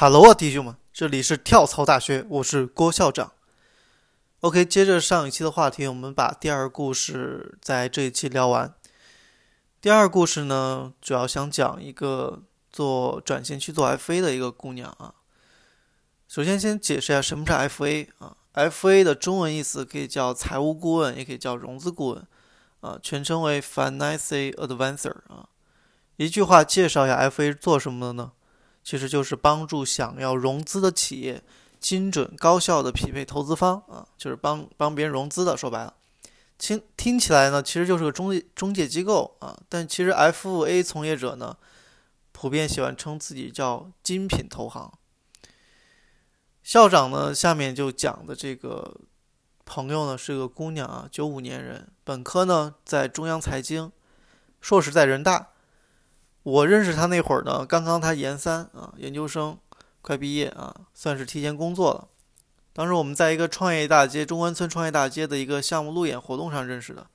Hello 啊，弟兄们，这里是跳槽大学，我是郭校长。OK，接着上一期的话题，我们把第二故事在这一期聊完。第二故事呢，主要想讲一个做转型去做 FA 的一个姑娘啊。首先，先解释一下什么是 FA 啊？FA 的中文意思可以叫财务顾问，也可以叫融资顾问啊，全称为 Finance Advisor 啊。一句话介绍一下 FA 是做什么的呢？其实就是帮助想要融资的企业精准高效的匹配投资方啊，就是帮帮别人融资的。说白了，听听起来呢，其实就是个中介中介机构啊。但其实 FA 从业者呢，普遍喜欢称自己叫精品投行。校长呢，下面就讲的这个朋友呢，是个姑娘啊，九五年人，本科呢在中央财经，硕士在人大。我认识他那会儿呢，刚刚他研三啊，研究生快毕业啊，算是提前工作了。当时我们在一个创业大街中关村创业大街的一个项目路演活动上认识的，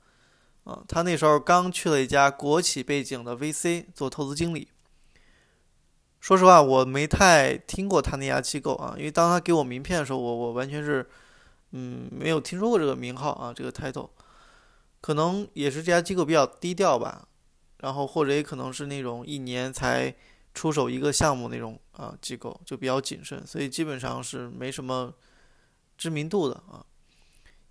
啊，他那时候刚去了一家国企背景的 VC 做投资经理。说实话，我没太听过他那家机构啊，因为当他给我名片的时候，我我完全是嗯没有听说过这个名号啊，这个 title，可能也是这家机构比较低调吧。然后或者也可能是那种一年才出手一个项目那种啊机构就比较谨慎，所以基本上是没什么知名度的啊。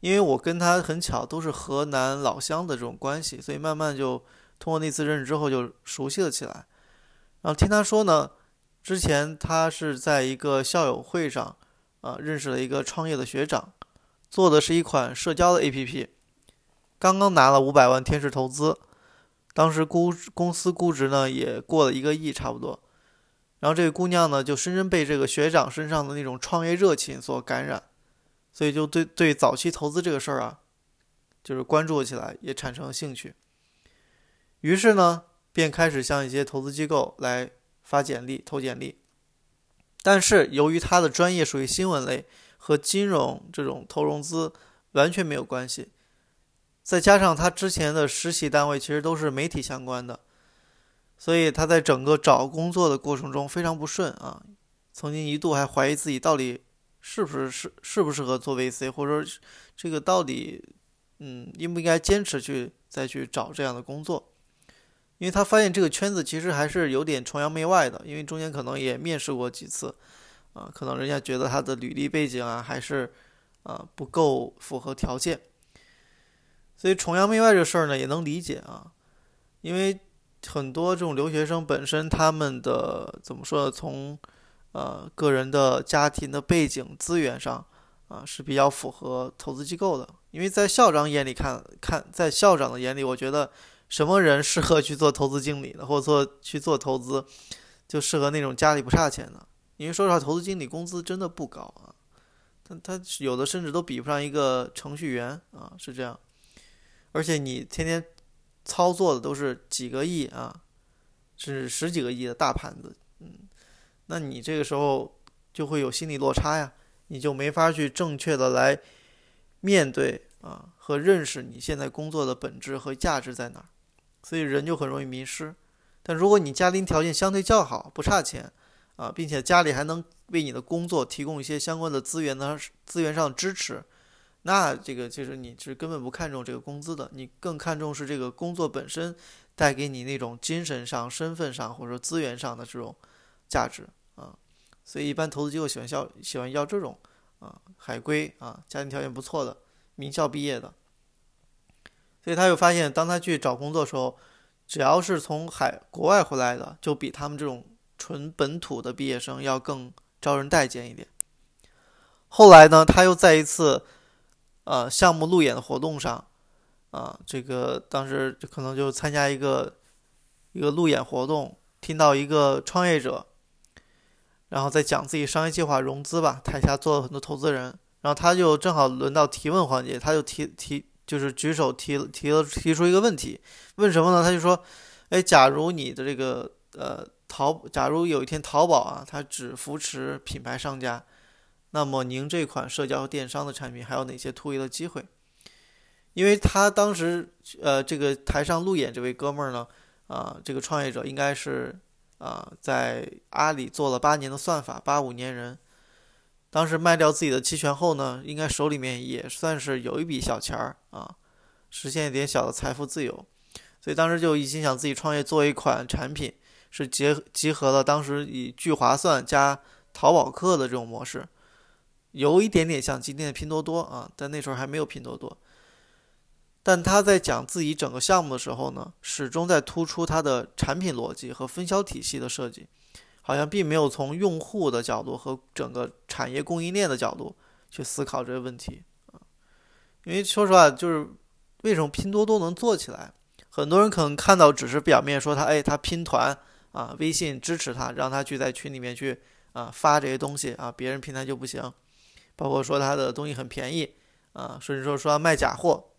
因为我跟他很巧，都是河南老乡的这种关系，所以慢慢就通过那次认识之后就熟悉了起来。然后听他说呢，之前他是在一个校友会上啊认识了一个创业的学长，做的是一款社交的 APP，刚刚拿了五百万天使投资。当时估公司估值呢也过了一个亿差不多，然后这个姑娘呢就深深被这个学长身上的那种创业热情所感染，所以就对对早期投资这个事儿啊，就是关注起来，也产生了兴趣。于是呢，便开始向一些投资机构来发简历、投简历。但是由于他的专业属于新闻类，和金融这种投融资完全没有关系。再加上他之前的实习单位其实都是媒体相关的，所以他在整个找工作的过程中非常不顺啊。曾经一度还怀疑自己到底是不是适适不适合做 VC，或者说这个到底嗯应不应该坚持去再去找这样的工作。因为他发现这个圈子其实还是有点崇洋媚外的，因为中间可能也面试过几次啊，可能人家觉得他的履历背景啊还是啊不够符合条件。所以崇洋媚外这事儿呢，也能理解啊，因为很多这种留学生本身他们的怎么说呢？从呃个人的家庭的背景资源上啊是比较符合投资机构的。因为在校长眼里看看，在校长的眼里，我觉得什么人适合去做投资经理的，或者做去做投资，就适合那种家里不差钱的。因为说实话，投资经理工资真的不高啊，他他有的甚至都比不上一个程序员啊，是这样。而且你天天操作的都是几个亿啊，甚至十几个亿的大盘子，嗯，那你这个时候就会有心理落差呀，你就没法去正确的来面对啊和认识你现在工作的本质和价值在哪儿，所以人就很容易迷失。但如果你家庭条件相对较好，不差钱啊，并且家里还能为你的工作提供一些相关的资源呢资源上支持。那这个其实你是根本不看重这个工资的，你更看重是这个工作本身带给你那种精神上、身份上或者说资源上的这种价值啊。所以一般投资机构喜欢要喜欢要这种啊海归啊，家庭条件不错的名校毕业的。所以他又发现，当他去找工作的时候，只要是从海国外回来的，就比他们这种纯本土的毕业生要更招人待见一点。后来呢，他又再一次。呃，项目路演的活动上，啊，这个当时可能就参加一个一个路演活动，听到一个创业者，然后在讲自己商业计划、融资吧。台下坐了很多投资人，然后他就正好轮到提问环节，他就提提就是举手提提了提出一个问题，问什么呢？他就说，哎，假如你的这个呃淘，假如有一天淘宝啊，它只扶持品牌商家。那么您这款社交电商的产品还有哪些突围的机会？因为他当时，呃，这个台上路演这位哥们儿呢，啊，这个创业者应该是，啊，在阿里做了八年的算法，八五年人，当时卖掉自己的期权后呢，应该手里面也算是有一笔小钱儿啊，实现一点小的财富自由，所以当时就一心想自己创业，做一款产品，是结集合了当时以聚划算加淘宝客的这种模式，有一点点像今天的拼多多啊，但那时候还没有拼多多。但他在讲自己整个项目的时候呢，始终在突出他的产品逻辑和分销体系的设计，好像并没有从用户的角度和整个产业供应链的角度去思考这个问题啊。因为说实话，就是为什么拼多多能做起来，很多人可能看到只是表面说他，哎，他拼团啊，微信支持他，让他去在群里面去啊发这些东西啊，别人平台就不行，包括说他的东西很便宜啊，甚至说说他卖假货。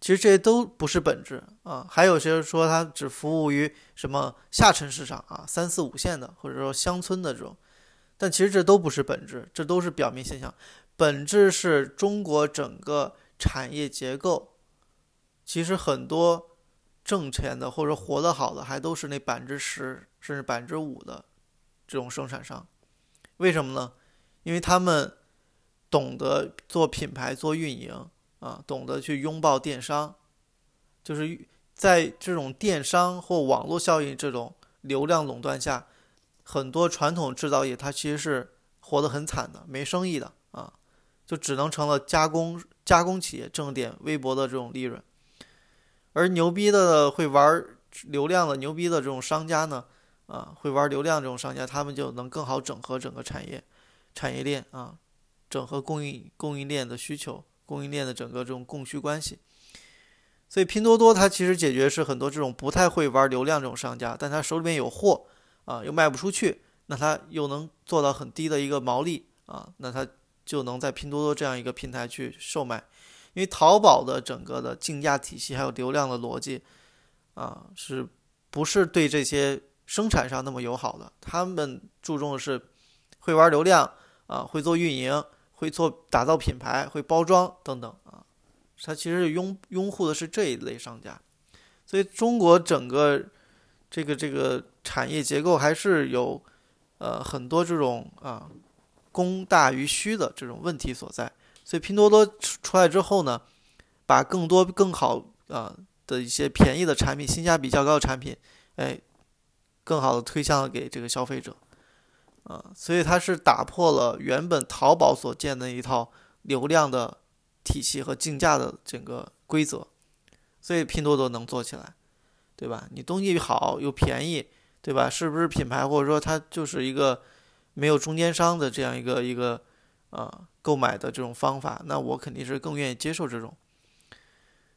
其实这些都不是本质啊，还有些说他只服务于什么下沉市场啊，三四五线的，或者说乡村的这种，但其实这都不是本质，这都是表面现象。本质是中国整个产业结构，其实很多挣钱的或者活得好的，还都是那百分之十甚至百分之五的这种生产商。为什么呢？因为他们懂得做品牌、做运营。啊，懂得去拥抱电商，就是在这种电商或网络效应这种流量垄断下，很多传统制造业它其实是活得很惨的，没生意的啊，就只能成了加工加工企业，挣点微薄的这种利润。而牛逼的会玩流量的牛逼的这种商家呢，啊，会玩流量这种商家，他们就能更好整合整个产业产业链啊，整合供应供应链的需求。供应链的整个这种供需关系，所以拼多多它其实解决是很多这种不太会玩流量这种商家，但他手里面有货啊，又卖不出去，那他又能做到很低的一个毛利啊，那他就能在拼多多这样一个平台去售卖，因为淘宝的整个的竞价体系还有流量的逻辑啊，是不是对这些生产商那么友好的？他们注重的是会玩流量啊，会做运营。会做打造品牌，会包装等等啊，它其实拥拥护的是这一类商家，所以中国整个这个这个产业结构还是有呃很多这种啊供大于需的这种问题所在。所以拼多多出来之后呢，把更多更好啊的一些便宜的产品、性价比较高的产品，哎，更好的推向给这个消费者。啊，所以它是打破了原本淘宝所建的一套流量的体系和竞价的整个规则，所以拼多多能做起来，对吧？你东西好又便宜，对吧？是不是品牌或者说它就是一个没有中间商的这样一个一个啊购买的这种方法？那我肯定是更愿意接受这种。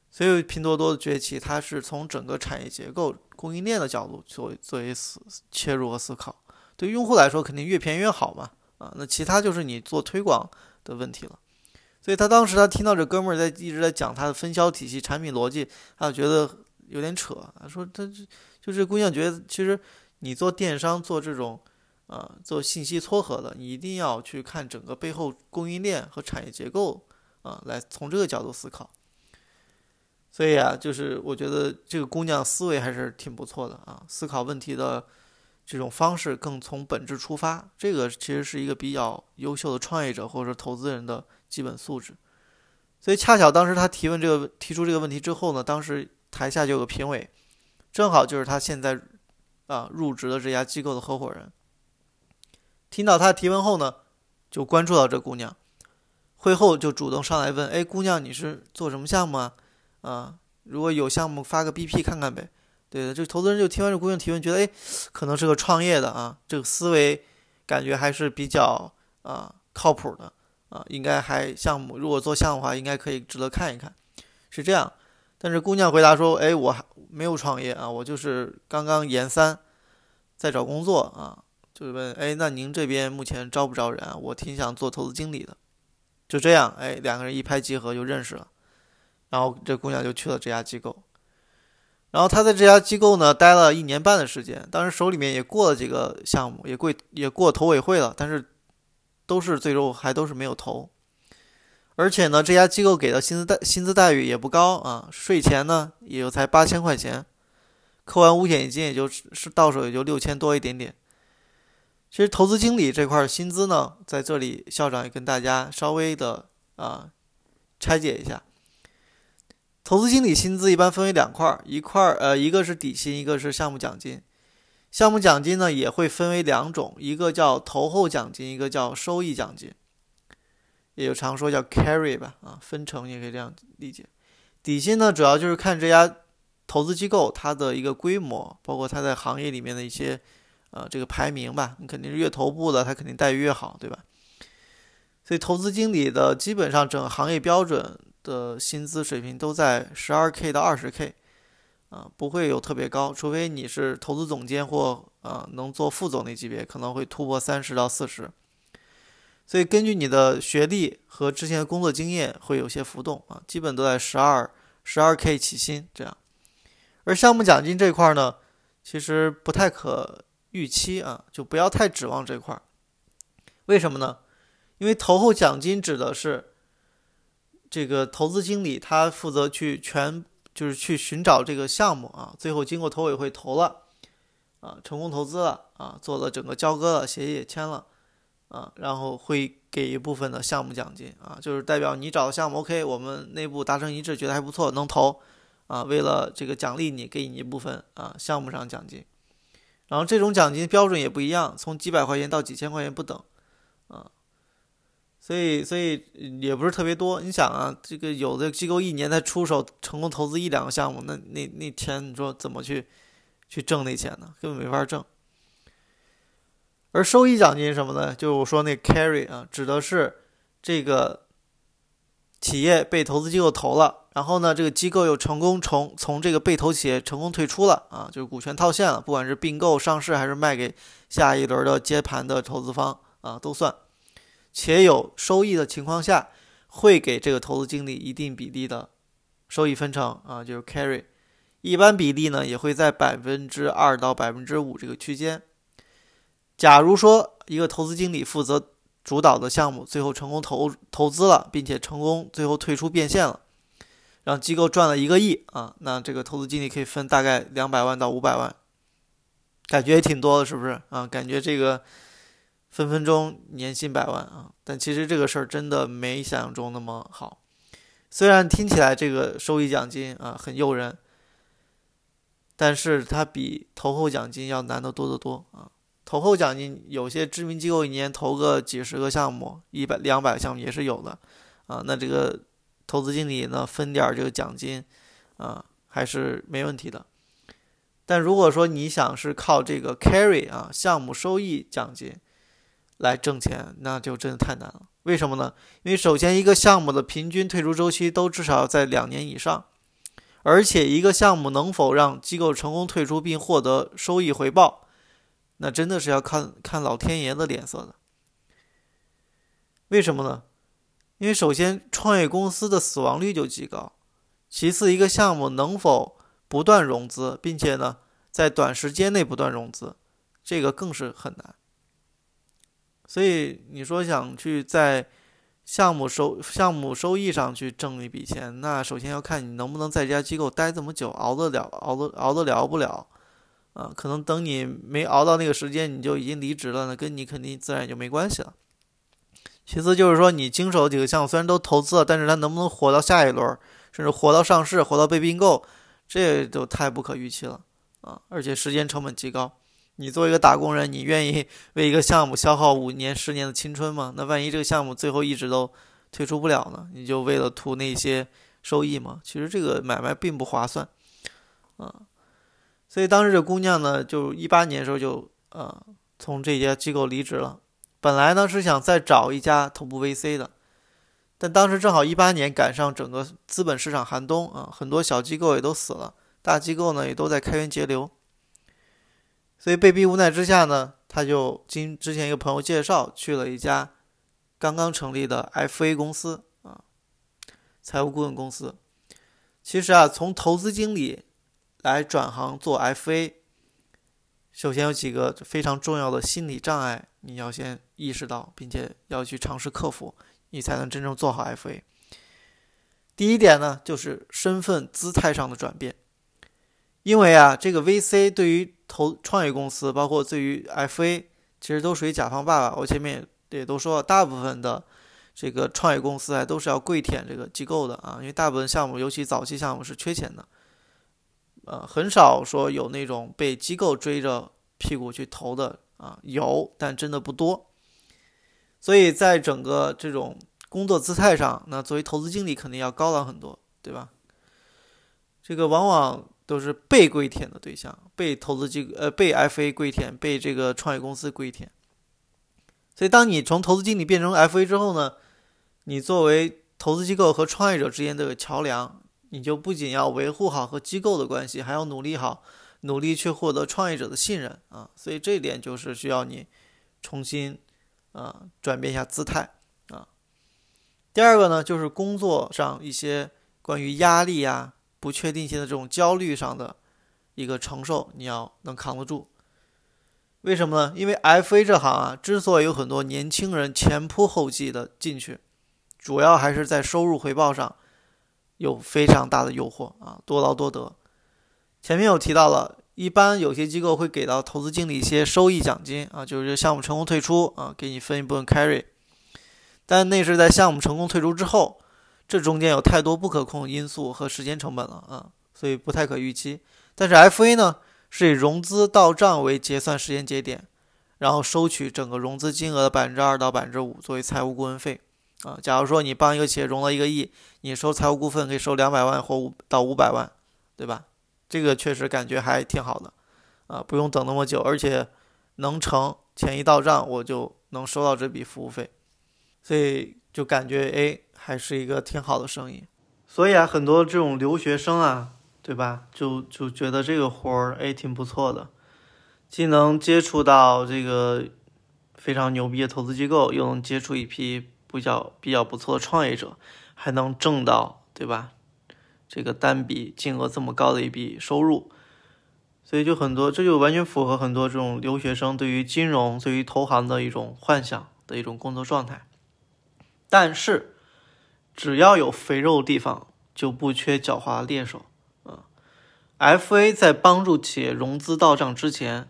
所以拼多多的崛起，它是从整个产业结构、供应链的角度作为作为思切入和思考。对用户来说，肯定越便宜越好嘛，啊，那其他就是你做推广的问题了。所以他当时他听到这哥们儿在一直在讲他的分销体系、产品逻辑，他就觉得有点扯。他说他就是姑娘觉得，其实你做电商做这种啊做信息撮合的，你一定要去看整个背后供应链和产业结构啊，来从这个角度思考。所以啊，就是我觉得这个姑娘思维还是挺不错的啊，思考问题的。这种方式更从本质出发，这个其实是一个比较优秀的创业者或者投资人的基本素质。所以恰巧当时他提问这个提出这个问题之后呢，当时台下就有个评委，正好就是他现在啊入职的这家机构的合伙人。听到他提问后呢，就关注到这姑娘，会后就主动上来问：“哎，姑娘，你是做什么项目啊？啊，如果有项目发个 BP 看看呗。”对的，这投资人就听完这姑娘提问，觉得哎，可能是个创业的啊，这个思维感觉还是比较啊靠谱的啊，应该还项目如果做项目的话，应该可以值得看一看，是这样。但是姑娘回答说，哎，我还没有创业啊，我就是刚刚研三，在找工作啊，就是问，哎，那您这边目前招不招人啊？我挺想做投资经理的。就这样，哎，两个人一拍即合就认识了，然后这姑娘就去了这家机构。然后他在这家机构呢待了一年半的时间，当时手里面也过了几个项目，也过也过投委会了，但是都是最终还都是没有投。而且呢，这家机构给的薪资待薪资待遇也不高啊，税前呢也就才八千块钱，扣完五险一金，也就是到手也就六千多一点点。其实投资经理这块薪资呢，在这里校长也跟大家稍微的啊拆解一下。投资经理薪资一般分为两块，一块呃一个是底薪，一个是项目奖金。项目奖金呢也会分为两种，一个叫投后奖金，一个叫收益奖金，也就常说叫 carry 吧，啊分成也可以这样理解。底薪呢主要就是看这家投资机构它的一个规模，包括它在行业里面的一些呃这个排名吧，你肯定是越头部的，它肯定待遇越好，对吧？所以投资经理的基本上整个行业标准的薪资水平都在十二 k 到二十 k。啊，不会有特别高，除非你是投资总监或啊能做副总那级别，可能会突破三十到四十。所以根据你的学历和之前的工作经验会有些浮动啊，基本都在十二十二 k 起薪这样。而项目奖金这块呢，其实不太可预期啊，就不要太指望这块。为什么呢？因为投后奖金指的是这个投资经理他负责去全。就是去寻找这个项目啊，最后经过投委会投了，啊，成功投资了啊，做了整个交割了，协议也签了，啊，然后会给一部分的项目奖金啊，就是代表你找的项目 OK，我们内部达成一致，觉得还不错，能投，啊，为了这个奖励你，给你一部分啊项目上奖金，然后这种奖金标准也不一样，从几百块钱到几千块钱不等，啊。所以，所以也不是特别多。你想啊，这个有的机构一年才出手成功投资一两个项目，那那那钱，你说怎么去去挣那钱呢？根本没法挣。而收益奖金什么呢？就我说那 carry 啊，指的是这个企业被投资机构投了，然后呢，这个机构又成功从从这个被投企业成功退出了啊，就是股权套现了，不管是并购、上市还是卖给下一轮的接盘的投资方啊，都算。且有收益的情况下，会给这个投资经理一定比例的收益分成啊，就是 carry，一般比例呢也会在百分之二到百分之五这个区间。假如说一个投资经理负责主导的项目最后成功投投资了，并且成功最后退出变现了，让机构赚了一个亿啊，那这个投资经理可以分大概两百万到五百万，感觉也挺多的，是不是啊？感觉这个。分分钟年薪百万啊！但其实这个事儿真的没想象中那么好。虽然听起来这个收益奖金啊很诱人，但是它比投后奖金要难得多得多啊！投后奖金有些知名机构一年投个几十个项目，一百两百项目也是有的啊。那这个投资经理呢分点这个奖金啊还是没问题的。但如果说你想是靠这个 carry 啊项目收益奖金，来挣钱，那就真的太难了。为什么呢？因为首先一个项目的平均退出周期都至少在两年以上，而且一个项目能否让机构成功退出并获得收益回报，那真的是要看看老天爷的脸色的。为什么呢？因为首先创业公司的死亡率就极高，其次一个项目能否不断融资，并且呢在短时间内不断融资，这个更是很难。所以你说想去在项目收项目收益上去挣一笔钱，那首先要看你能不能在家机构待这么久，熬得了，熬得熬得了不了，啊，可能等你没熬到那个时间，你就已经离职了，那跟你肯定自然就没关系了。其次就是说，你经手几个项目虽然都投资了，但是它能不能活到下一轮，甚至活到上市，活到被并购，这都太不可预期了啊，而且时间成本极高。你作为一个打工人，你愿意为一个项目消耗五年、十年的青春吗？那万一这个项目最后一直都退出不了呢？你就为了图那些收益吗？其实这个买卖并不划算，啊，所以当时这姑娘呢，就一八年的时候就呃从这家机构离职了。本来呢是想再找一家头部 VC 的，但当时正好一八年赶上整个资本市场寒冬啊，很多小机构也都死了，大机构呢也都在开源节流。所以被逼无奈之下呢，他就经之前一个朋友介绍去了一家刚刚成立的 FA 公司啊，财务顾问公司。其实啊，从投资经理来转行做 FA，首先有几个非常重要的心理障碍，你要先意识到，并且要去尝试克服，你才能真正做好 FA。第一点呢，就是身份姿态上的转变。因为啊，这个 VC 对于投创业公司，包括对于 FA，其实都属于甲方爸爸。我前面也也都说了，大部分的这个创业公司啊，都是要跪舔这个机构的啊，因为大部分项目，尤其早期项目是缺钱的，呃，很少说有那种被机构追着屁股去投的啊，有，但真的不多。所以在整个这种工作姿态上，那作为投资经理肯定要高档很多，对吧？这个往往。都是被跪舔的对象，被投资机呃被 FA 跪舔，被这个创业公司跪舔。所以，当你从投资经理变成 FA 之后呢，你作为投资机构和创业者之间的桥梁，你就不仅要维护好和机构的关系，还要努力好，努力去获得创业者的信任啊。所以这一点就是需要你重新啊转变一下姿态啊。第二个呢，就是工作上一些关于压力呀。不确定性的这种焦虑上的一个承受，你要能扛得住。为什么呢？因为 FA 这行啊，之所以有很多年轻人前仆后继的进去，主要还是在收入回报上有非常大的诱惑啊，多劳多得。前面有提到了，一般有些机构会给到投资经理一些收益奖金啊，就是项目成功退出啊，给你分一部分 carry，但那是在项目成功退出之后。这中间有太多不可控因素和时间成本了啊，所以不太可预期。但是 FA 呢，是以融资到账为结算时间节点，然后收取整个融资金额的百分之二到百分之五作为财务顾问费啊。假如说你帮一个企业融了一个亿，你收财务顾问可以收两百万或五到五百万，对吧？这个确实感觉还挺好的啊，不用等那么久，而且能成，钱一到账我就能收到这笔服务费，所以就感觉哎。还是一个挺好的生意，所以啊，很多这种留学生啊，对吧？就就觉得这个活儿哎挺不错的，既能接触到这个非常牛逼的投资机构，又能接触一批比较比较不错的创业者，还能挣到，对吧？这个单笔金额这么高的一笔收入，所以就很多，这就完全符合很多这种留学生对于金融、对于投行的一种幻想的一种工作状态，但是。只要有肥肉地方，就不缺狡猾猎手。啊，FA 在帮助企业融资到账之前，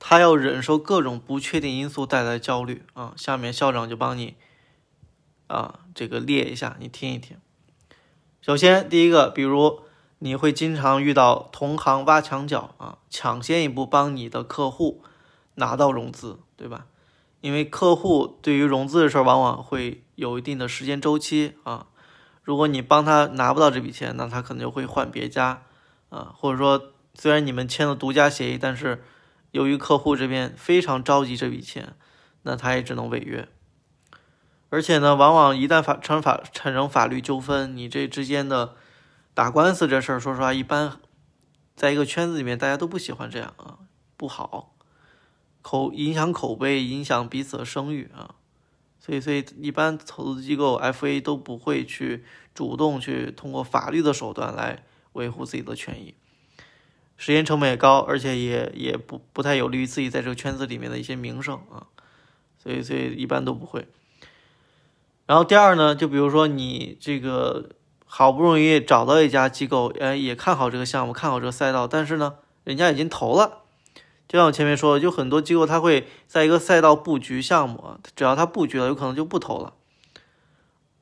他要忍受各种不确定因素带来的焦虑。啊，下面校长就帮你啊，这个列一下，你听一听。首先，第一个，比如你会经常遇到同行挖墙脚啊，抢先一步帮你的客户拿到融资，对吧？因为客户对于融资的事儿，往往会有一定的时间周期啊。如果你帮他拿不到这笔钱，那他可能就会换别家啊。或者说，虽然你们签了独家协议，但是由于客户这边非常着急这笔钱，那他也只能违约。而且呢，往往一旦法产法产生法律纠纷，你这之间的打官司这事儿，说实话，一般在一个圈子里面，大家都不喜欢这样啊，不好。口影响口碑，影响彼此的声誉啊，所以所以一般投资机构 FA 都不会去主动去通过法律的手段来维护自己的权益，时间成本也高，而且也也不不太有利于自己在这个圈子里面的一些名声啊，所以所以一般都不会。然后第二呢，就比如说你这个好不容易找到一家机构，哎，也看好这个项目，看好这个赛道，但是呢，人家已经投了。就像我前面说的，就很多机构他会在一个赛道布局项目啊，只要他布局了，有可能就不投了，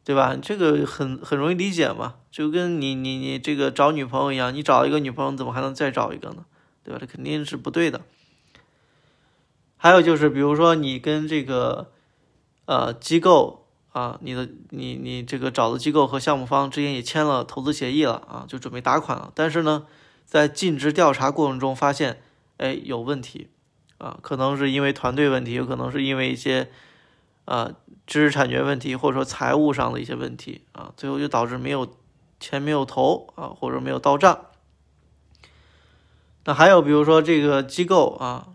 对吧？这个很很容易理解嘛，就跟你你你这个找女朋友一样，你找一个女朋友，怎么还能再找一个呢？对吧？这肯定是不对的。还有就是，比如说你跟这个呃机构啊，你的你你这个找的机构和项目方之间也签了投资协议了啊，就准备打款了，但是呢，在尽职调查过程中发现。哎，有问题，啊，可能是因为团队问题，有可能是因为一些，啊，知识产权问题，或者说财务上的一些问题，啊，最后就导致没有钱没有投，啊，或者没有到账。那还有比如说这个机构啊，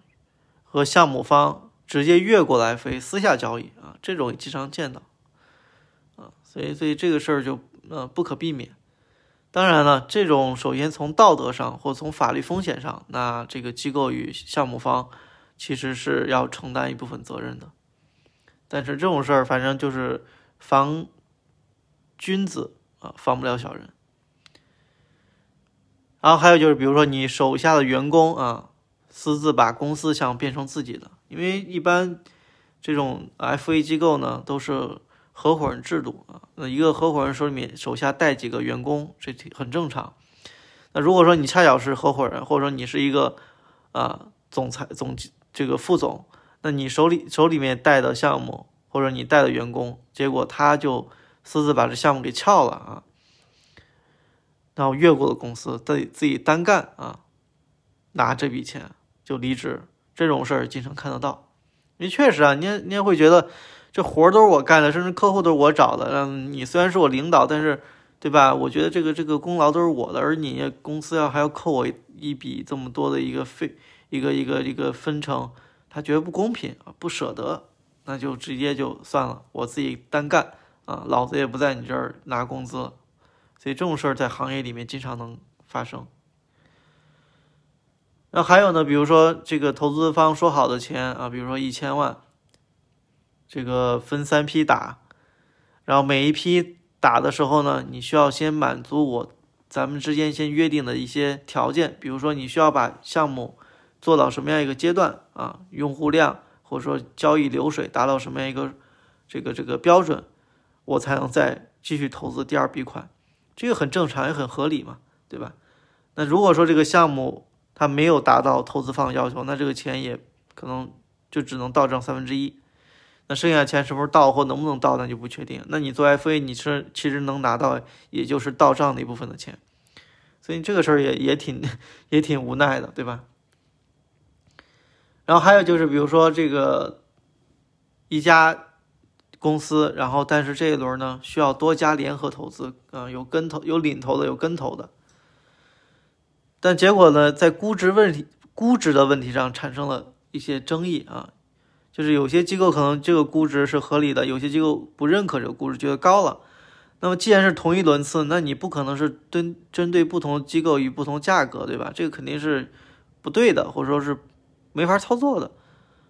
和项目方直接越过来飞私下交易啊，这种也经常见到，啊，所以所以这个事儿就呃不可避免。当然了，这种首先从道德上或从法律风险上，那这个机构与项目方其实是要承担一部分责任的。但是这种事儿，反正就是防君子啊，防不了小人。然后还有就是，比如说你手下的员工啊，私自把公司想变成自己的，因为一般这种 FA 机构呢都是合伙人制度啊，那一个合伙人手里面手下带几个员工，这很正常。那如果说你恰巧是合伙人，或者说你是一个啊总裁总这个副总，那你手里手里面带的项目或者你带的员工，结果他就私自把这项目给撬了啊。然后越过了公司，自己自己单干啊，拿这笔钱就离职，这种事儿经常看得到。因为确实啊，你你也会觉得这活儿都是我干的，甚至客户都是我找的。嗯，你虽然是我领导，但是对吧？我觉得这个这个功劳都是我的，而你公司要还要扣我一笔这么多的一个费，一个一个一个分成，他觉得不公平啊，不舍得，那就直接就算了，我自己单干啊，老子也不在你这儿拿工资。所以这种事儿在行业里面经常能发生。那还有呢，比如说这个投资方说好的钱啊，比如说一千万，这个分三批打，然后每一批打的时候呢，你需要先满足我咱们之间先约定的一些条件，比如说你需要把项目做到什么样一个阶段啊，用户量或者说交易流水达到什么样一个这个这个标准，我才能再继续投资第二笔款。这个很正常，也很合理嘛，对吧？那如果说这个项目它没有达到投资方的要求，那这个钱也可能就只能到账三分之一。那剩下钱什么时候到或能不能到，那就不确定。那你做 FA，你是其实能拿到，也就是到账那部分的钱。所以这个事儿也也挺也挺无奈的，对吧？然后还有就是，比如说这个一家。公司，然后但是这一轮呢，需要多家联合投资，啊，有跟投、有领投的，有跟投的。但结果呢，在估值问题、估值的问题上产生了一些争议啊，就是有些机构可能这个估值是合理的，有些机构不认可这个估值，觉得高了。那么既然是同一轮次，那你不可能是针针对不同机构与不同价格，对吧？这个肯定是不对的，或者说是没法操作的。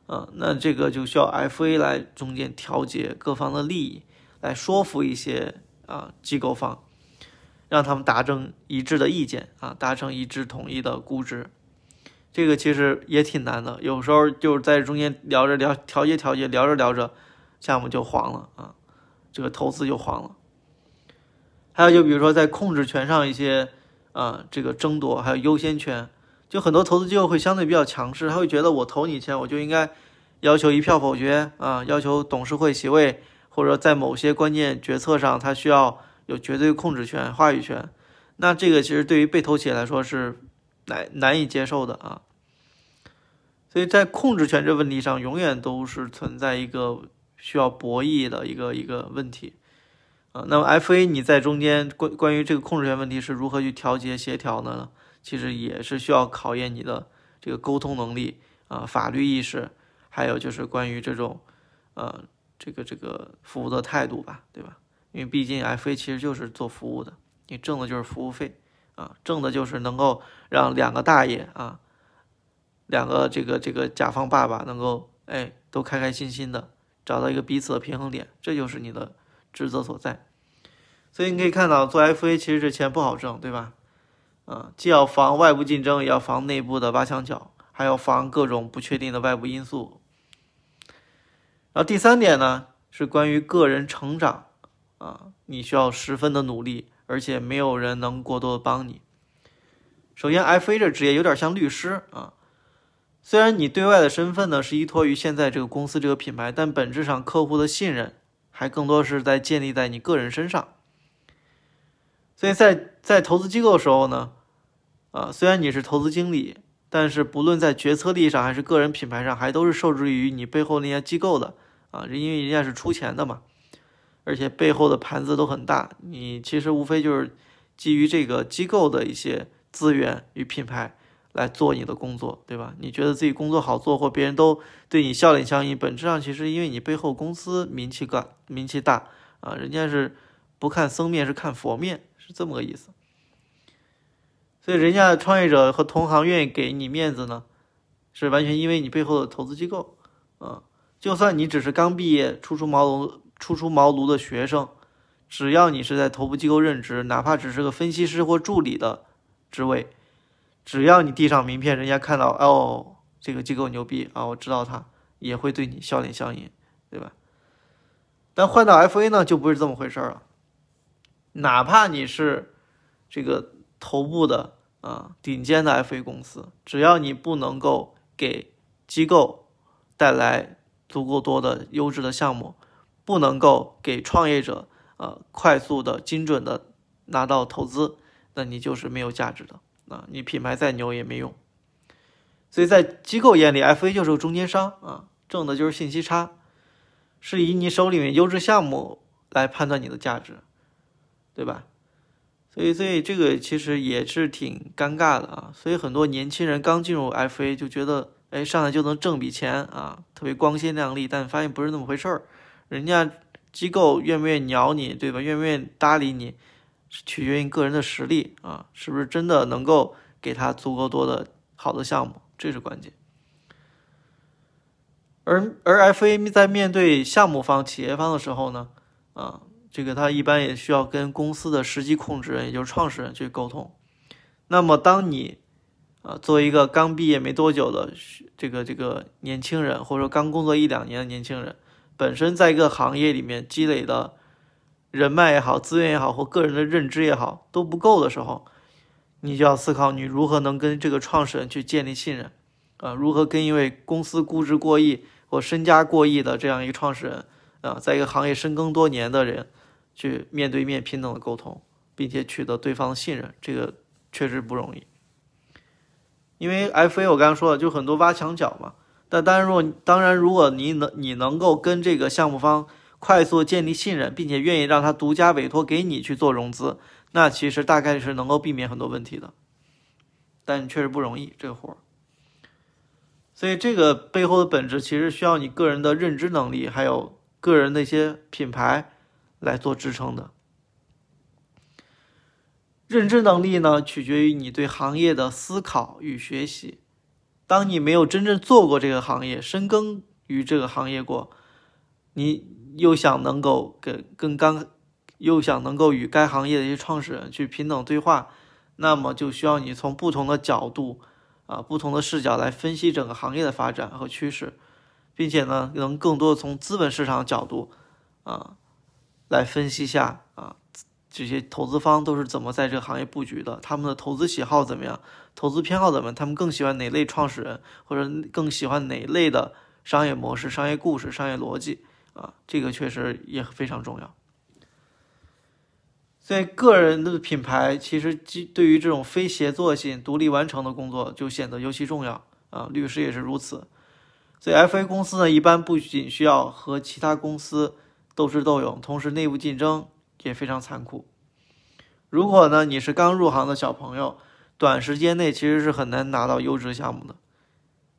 嗯，那这个就需要 FA 来中间调节各方的利益，来说服一些啊机构方，让他们达成一致的意见啊，达成一致统一的估值。这个其实也挺难的，有时候就是在中间聊着聊调节调节，聊着聊着，项目就黄了啊，这个投资就黄了。还有就比如说在控制权上一些啊这个争夺，还有优先权。就很多投资机构会相对比较强势，他会觉得我投你钱，我就应该要求一票否决啊，要求董事会席位，或者在某些关键决策上，他需要有绝对控制权、话语权。那这个其实对于被投企业来说是难难以接受的啊。所以在控制权这问题上，永远都是存在一个需要博弈的一个一个问题啊。那么 FA 你在中间关关于这个控制权问题是如何去调节协调呢？其实也是需要考验你的这个沟通能力啊，法律意识，还有就是关于这种，呃，这个这个服务的态度吧，对吧？因为毕竟 FA 其实就是做服务的，你挣的就是服务费啊，挣的就是能够让两个大爷啊，两个这个这个甲方爸爸能够哎都开开心心的找到一个彼此的平衡点，这就是你的职责所在。所以你可以看到做 FA 其实这钱不好挣，对吧？啊，既要防外部竞争，也要防内部的挖墙脚，还要防各种不确定的外部因素。然后第三点呢，是关于个人成长啊，你需要十分的努力，而且没有人能过多的帮你。首先，FA 这职业有点像律师啊，虽然你对外的身份呢是依托于现在这个公司这个品牌，但本质上客户的信任还更多是在建立在你个人身上。所以在在投资机构的时候呢。啊，虽然你是投资经理，但是不论在决策力上还是个人品牌上，还都是受制于你背后那些机构的啊，因为人家是出钱的嘛，而且背后的盘子都很大。你其实无非就是基于这个机构的一些资源与品牌来做你的工作，对吧？你觉得自己工作好做，或别人都对你笑脸相迎，本质上其实因为你背后公司名气高、名气大啊，人家是不看僧面是看佛面，是这么个意思。所以，人家创业者和同行愿意给你面子呢，是完全因为你背后的投资机构。啊，就算你只是刚毕业、初出茅庐、初出茅庐的学生，只要你是在头部机构任职，哪怕只是个分析师或助理的职位，只要你递上名片，人家看到哦，这个机构牛逼啊，我知道他也会对你笑脸相迎，对吧？但换到 FA 呢，就不是这么回事了。哪怕你是这个头部的啊顶尖的 FA 公司，只要你不能够给机构带来足够多的优质的项目，不能够给创业者呃快速的、精准的拿到投资，那你就是没有价值的啊！你品牌再牛也没用。所以在机构眼里，FA 就是个中间商啊，挣的就是信息差，是以你手里面优质项目来判断你的价值。对吧？所以，所以这个其实也是挺尴尬的啊。所以很多年轻人刚进入 FA 就觉得，哎，上来就能挣笔钱啊，特别光鲜亮丽。但发现不是那么回事儿，人家机构愿不愿意鸟你，对吧？愿不愿意搭理你，是取决于个人的实力啊，是不是真的能够给他足够多的好的项目，这是关键。而而 FA 在面对项目方、企业方的时候呢，啊。这个他一般也需要跟公司的实际控制人，也就是创始人去沟通。那么，当你啊作为一个刚毕业没多久的这个这个年轻人，或者说刚工作一两年的年轻人，本身在一个行业里面积累的人脉也好、资源也好，或个人的认知也好都不够的时候，你就要思考你如何能跟这个创始人去建立信任啊？如何跟一位公司估值过亿或身家过亿的这样一个创始人啊，在一个行业深耕多年的人？去面对面平等的沟通，并且取得对方的信任，这个确实不容易。因为 FA 我刚刚说了，就很多挖墙脚嘛。但当然，如果当然，如果你能你能够跟这个项目方快速建立信任，并且愿意让他独家委托给你去做融资，那其实大概是能够避免很多问题的。但确实不容易这个活儿。所以这个背后的本质其实需要你个人的认知能力，还有个人的一些品牌。来做支撑的认知能力呢，取决于你对行业的思考与学习。当你没有真正做过这个行业，深耕于这个行业过，你又想能够跟跟刚，又想能够与该行业的一些创始人去平等对话，那么就需要你从不同的角度啊，不同的视角来分析整个行业的发展和趋势，并且呢，能更多的从资本市场角度啊。来分析下啊，这些投资方都是怎么在这个行业布局的？他们的投资喜好怎么样？投资偏好怎么样？他们更喜欢哪类创始人，或者更喜欢哪类的商业模式、商业故事、商业逻辑啊？这个确实也非常重要。所以，个人的品牌其实基对于这种非协作性、独立完成的工作就显得尤其重要啊。律师也是如此。所以，FA 公司呢，一般不仅需要和其他公司。斗智斗勇，同时内部竞争也非常残酷。如果呢你是刚入行的小朋友，短时间内其实是很难拿到优质项目的。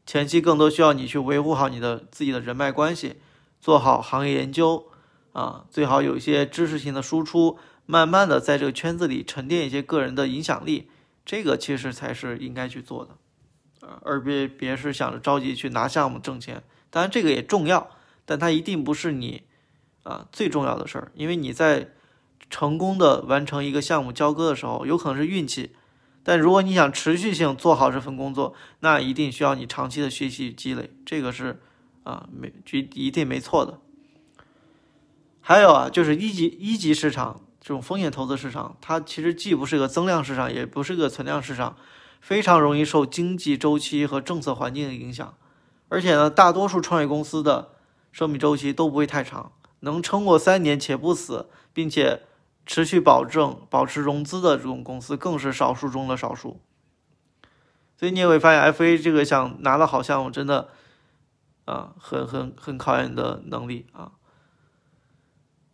前期更多需要你去维护好你的自己的人脉关系，做好行业研究啊，最好有一些知识性的输出，慢慢的在这个圈子里沉淀一些个人的影响力，这个其实才是应该去做的啊，而别别是想着着急去拿项目挣钱。当然这个也重要，但它一定不是你。啊，最重要的事儿，因为你在成功的完成一个项目交割的时候，有可能是运气，但如果你想持续性做好这份工作，那一定需要你长期的学习积累，这个是啊，没一一定没错的。还有啊，就是一级一级市场这种风险投资市场，它其实既不是个增量市场，也不是个存量市场，非常容易受经济周期和政策环境的影响，而且呢，大多数创业公司的生命周期都不会太长。能撑过三年且不死，并且持续保证保持融资的这种公司，更是少数中的少数。所以你也会发现，FA 这个想拿到好项目，真的啊，很很很考验你的能力啊。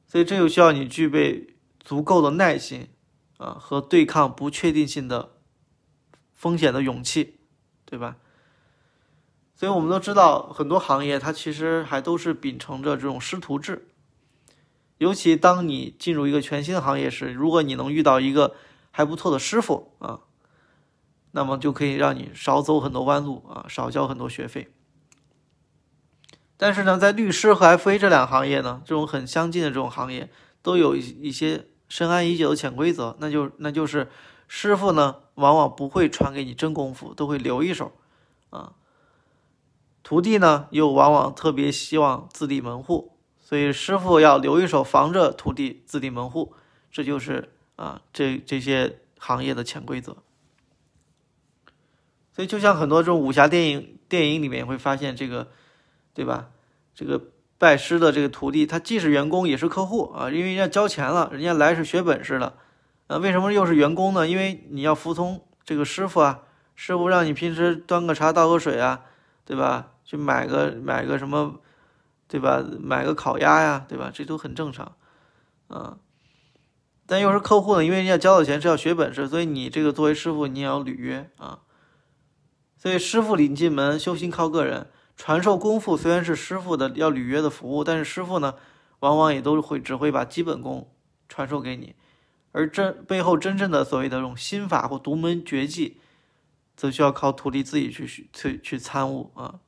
所以这就需要你具备足够的耐心啊，和对抗不确定性的风险的勇气，对吧？所以我们都知道，很多行业它其实还都是秉承着这种师徒制。尤其当你进入一个全新的行业时，如果你能遇到一个还不错的师傅啊，那么就可以让你少走很多弯路啊，少交很多学费。但是呢，在律师和 FA 这两个行业呢，这种很相近的这种行业，都有一一些深谙已久的潜规则，那就那就是师傅呢，往往不会传给你真功夫，都会留一手，啊。徒弟呢，又往往特别希望自立门户，所以师傅要留一手，防着徒弟自立门户。这就是啊，这这些行业的潜规则。所以，就像很多这种武侠电影电影里面会发现这个，对吧？这个拜师的这个徒弟，他既是员工也是客户啊，因为人家交钱了，人家来是学本事的。啊，为什么又是员工呢？因为你要服从这个师傅啊，师傅让你平时端个茶倒个水啊，对吧？去买个买个什么，对吧？买个烤鸭呀，对吧？这都很正常，啊。但又是客户呢，因为人家交的钱是要学本事，所以你这个作为师傅，你也要履约啊。所以师傅领进门，修行靠个人。传授功夫虽然是师傅的要履约的服务，但是师傅呢，往往也都会只会把基本功传授给你，而真背后真正的所谓的这种心法或独门绝技，则需要靠徒弟自己去去去参悟啊。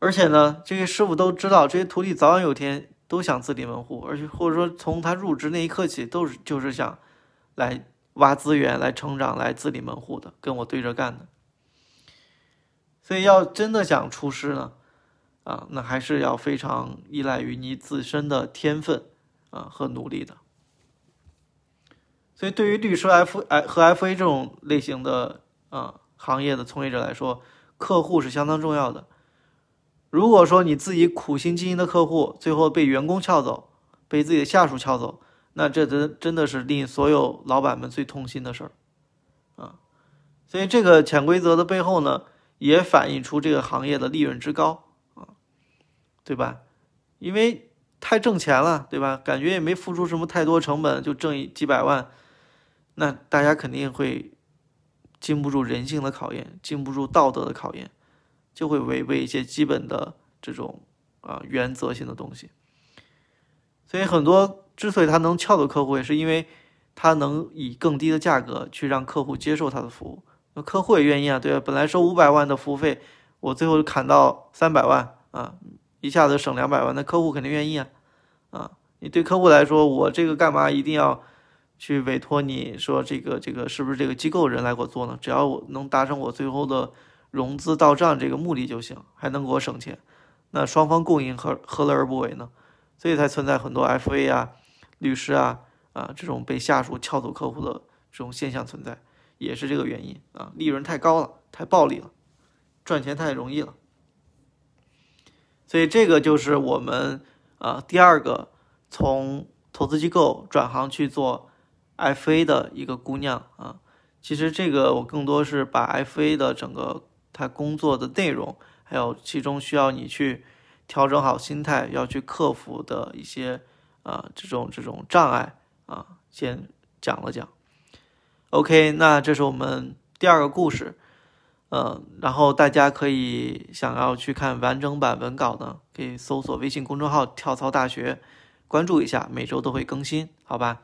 而且呢，这些师傅都知道，这些徒弟早晚有天都想自立门户，而且或者说从他入职那一刻起，都是就是想来挖资源、来成长、来自立门户的，跟我对着干的。所以，要真的想出师呢，啊，那还是要非常依赖于你自身的天分啊和努力的。所以，对于律师 F 和 FA 这种类型的啊行业的从业者来说，客户是相当重要的。如果说你自己苦心经营的客户，最后被员工撬走，被自己的下属撬走，那这真真的是令所有老板们最痛心的事儿，啊，所以这个潜规则的背后呢，也反映出这个行业的利润之高啊，对吧？因为太挣钱了，对吧？感觉也没付出什么太多成本就挣几百万，那大家肯定会经不住人性的考验，经不住道德的考验。就会违背一些基本的这种啊原则性的东西，所以很多之所以他能撬的客户，也是因为他能以更低的价格去让客户接受他的服务，那客户也愿意啊，对啊？本来收五百万的服务费，我最后砍到三百万啊，一下子省两百万，那客户肯定愿意啊，啊，你对客户来说，我这个干嘛一定要去委托你说这个这个是不是这个机构人来给我做呢？只要我能达成我最后的。融资到账这个目的就行，还能给我省钱，那双方共赢何何乐而不为呢？所以才存在很多 FA 啊、律师啊啊这种被下属撬走客户的这种现象存在，也是这个原因啊，利润太高了，太暴利了，赚钱太容易了。所以这个就是我们啊第二个从投资机构转行去做 FA 的一个姑娘啊，其实这个我更多是把 FA 的整个。他工作的内容，还有其中需要你去调整好心态，要去克服的一些啊这种这种障碍啊，先讲了讲。OK，那这是我们第二个故事，嗯，然后大家可以想要去看完整版文稿呢，可以搜索微信公众号“跳槽大学”，关注一下，每周都会更新，好吧？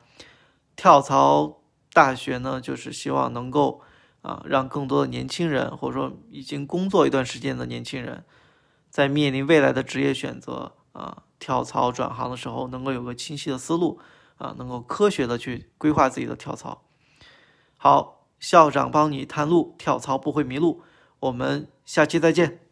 跳槽大学呢，就是希望能够。啊，让更多的年轻人，或者说已经工作一段时间的年轻人，在面临未来的职业选择啊、跳槽转行的时候，能够有个清晰的思路啊，能够科学的去规划自己的跳槽。好，校长帮你探路，跳槽不会迷路。我们下期再见。